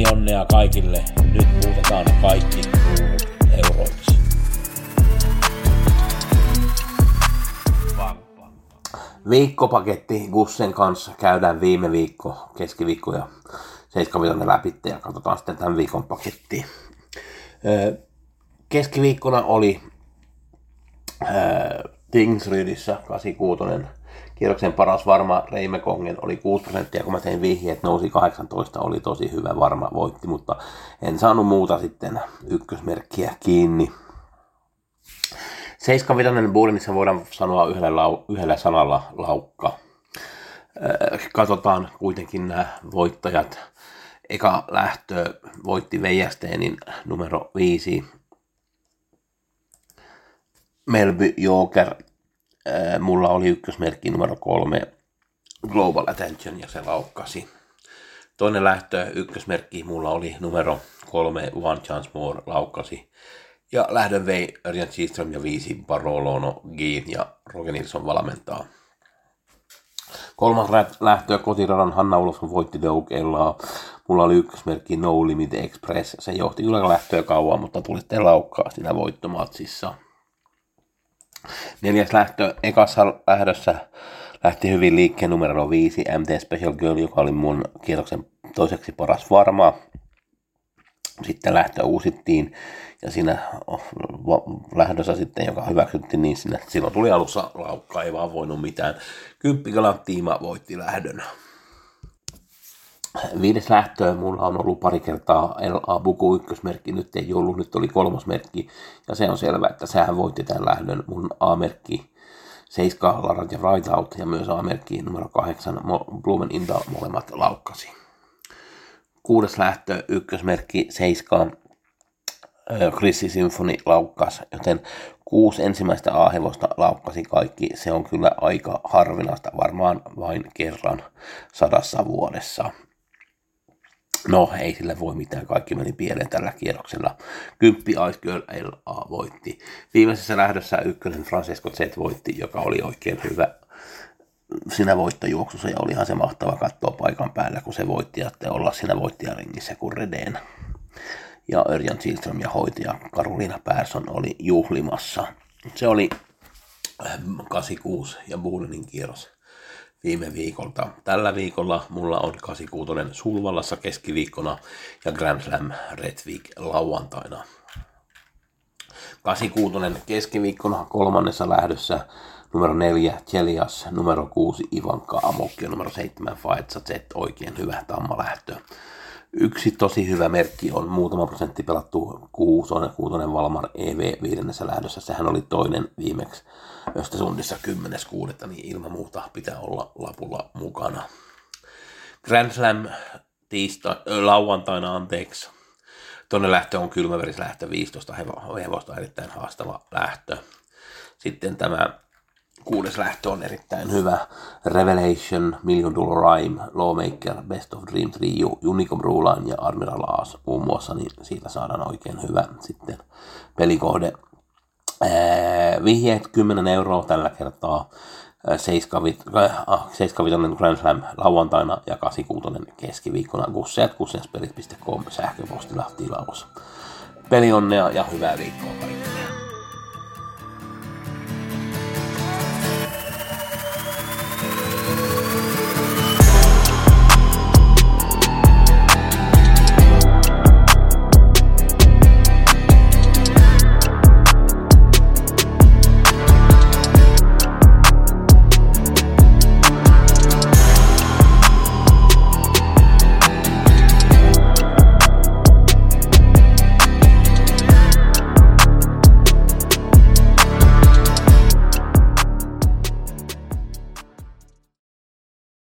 Pelionnea kaikille. Nyt muutetaan kaikki kruunut euroiksi. Viikkopaketti Gussen kanssa käydään viime viikko, keskiviikko ja 75 läpi ja katsotaan sitten tämän viikon pakettia. Öö, Keskiviikkona oli Tingsrydissä 86 kierroksen paras varma Reime Kongen oli 6 prosenttia, kun mä tein vihjeet, nousi 18, oli tosi hyvä varma, voitti, mutta en saanut muuta sitten ykkösmerkkiä kiinni. 75 Bulinissa voidaan sanoa yhdellä, lau, yhdellä sanalla laukka. Öö, Katsotaan kuitenkin nämä voittajat. Eka lähtö voitti Veijasteenin numero 5. Melby Joker. Öö, Mulla oli ykkösmerkki numero kolme Global Attention ja se laukkasi. Toinen lähtö, ykkösmerkki, mulla oli numero kolme One Chance More laukkasi. Ja lähdön vei Örjan Kihlström ja viisi Barolono Giin ja Roger Nilsson valmentaa. Kolmas lähtö kotiradan Hanna Olofsson voitti Dougellaa. Mulla oli ykkösmerkki No Limit Express. Se johti kyllä lähtöä kauan, mutta tuli sitten laukkaa siinä voittomatsissa. Neljäs lähtö ekassa lähdössä lähti hyvin liikkeen numero 5 MT Special Girl, joka oli mun kierroksen toiseksi paras varma. Sitten lähtö uusittiin ja siinä lähdössä sitten, joka hyväksyttiin, niin sinne, silloin tuli alussa laukka, ei vaan voinut mitään. Kymppikalan tiima voitti lähdön. Viides lähtö, mulla on ollut pari kertaa LA Buku ykkösmerkki, nyt ei ollut, nyt oli kolmas merkki, ja se on selvä, että sehän voitti tämän lähdön. Mun A-merkki 7 Larat ja Right Out, ja myös A-merkki numero 8 Mo- Blumen Inda molemmat laukkasi. Kuudes lähtö, ykkösmerkki 7 Chrissy Symphony laukkas, joten kuusi ensimmäistä A-hevosta laukkasi kaikki. Se on kyllä aika harvinaista, varmaan vain kerran sadassa vuodessa. No, ei sille voi mitään, kaikki meni pieleen tällä kierroksella. Kymppi Ice Girl LA voitti. Viimeisessä lähdössä ykkönen Francesco Z voitti, joka oli oikein hyvä siinä voittojuoksussa ja olihan se mahtava katsoa paikan päällä, kun se voitti ja olla siinä voittajaringissä kuin Redeen. Ja Örjan Silström ja hoitaja Karolina Persson oli juhlimassa. Se oli 86 ja Buulenin kierros viime viikolta. Tällä viikolla mulla on 86 Sulvallassa keskiviikkona ja Grand Slam Red Week lauantaina. 86 keskiviikkona kolmannessa lähdössä numero 4 Chelias, numero 6 Ivanka Amokki ja numero 7 Faetsa Z, oikein hyvä tammalähtö. Yksi tosi hyvä merkki on muutama prosentti pelattu kuusonen, kuutonen Valmar EV viidennessä lähdössä. Sehän oli toinen viimeksi Östersundissa 10.6. niin ilman muuta pitää olla lapulla mukana. Grand Slam tiista, ö, lauantaina anteeksi. Toinen lähtö on kylmäverislähtö 15 hevo- hevosta, erittäin haastava lähtö. Sitten tämä kuudes lähtö on erittäin hyvä. Revelation, Million Dollar Rhyme, Lawmaker, Best of Dream Trio, Unico Brulan ja Admiral Aas muun muassa, niin siitä saadaan oikein hyvä sitten pelikohde. Ää, vihjeet 10 euroa tällä kertaa. 75 Grand Slam lauantaina ja 86 keskiviikkona gusseat gussenspelit.com sähköpostilla tilaus. Pelionnea ja hyvää viikkoa.